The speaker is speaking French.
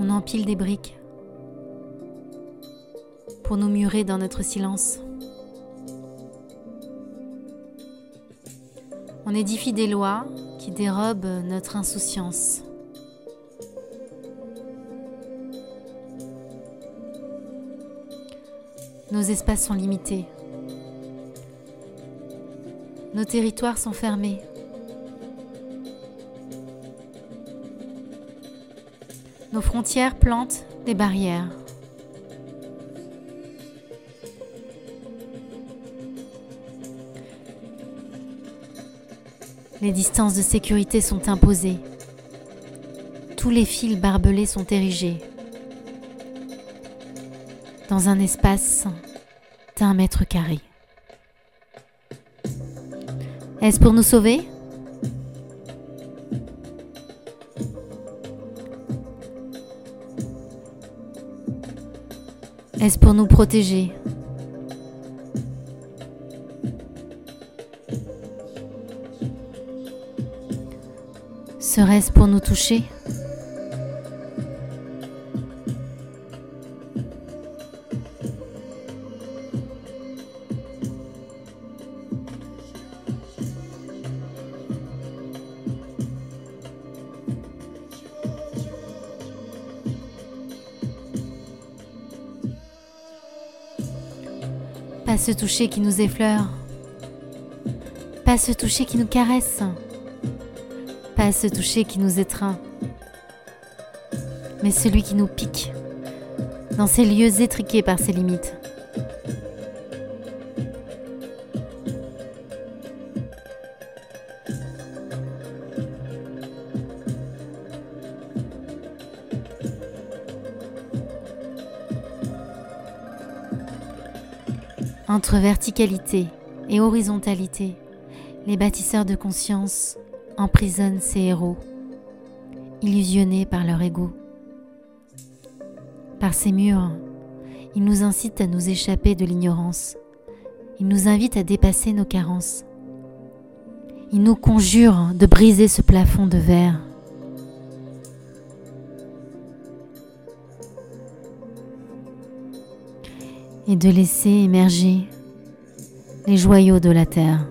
On empile des briques pour nous murer dans notre silence. On édifie des lois qui dérobent notre insouciance. Nos espaces sont limités. Nos territoires sont fermés. Nos frontières plantent des barrières. Les distances de sécurité sont imposées. Tous les fils barbelés sont érigés dans un espace d'un mètre carré. Est-ce pour nous sauver? Est-ce pour nous protéger Serait-ce pour nous toucher Pas ce toucher qui nous effleure. Pas ce toucher qui nous caresse. Pas ce toucher qui nous étreint. Mais celui qui nous pique dans ces lieux étriqués par ses limites. Entre verticalité et horizontalité, les bâtisseurs de conscience emprisonnent ces héros, illusionnés par leur ego. Par ces murs, ils nous incitent à nous échapper de l'ignorance. Ils nous invitent à dépasser nos carences. Ils nous conjurent de briser ce plafond de verre. Et de laisser émerger les joyaux de la terre.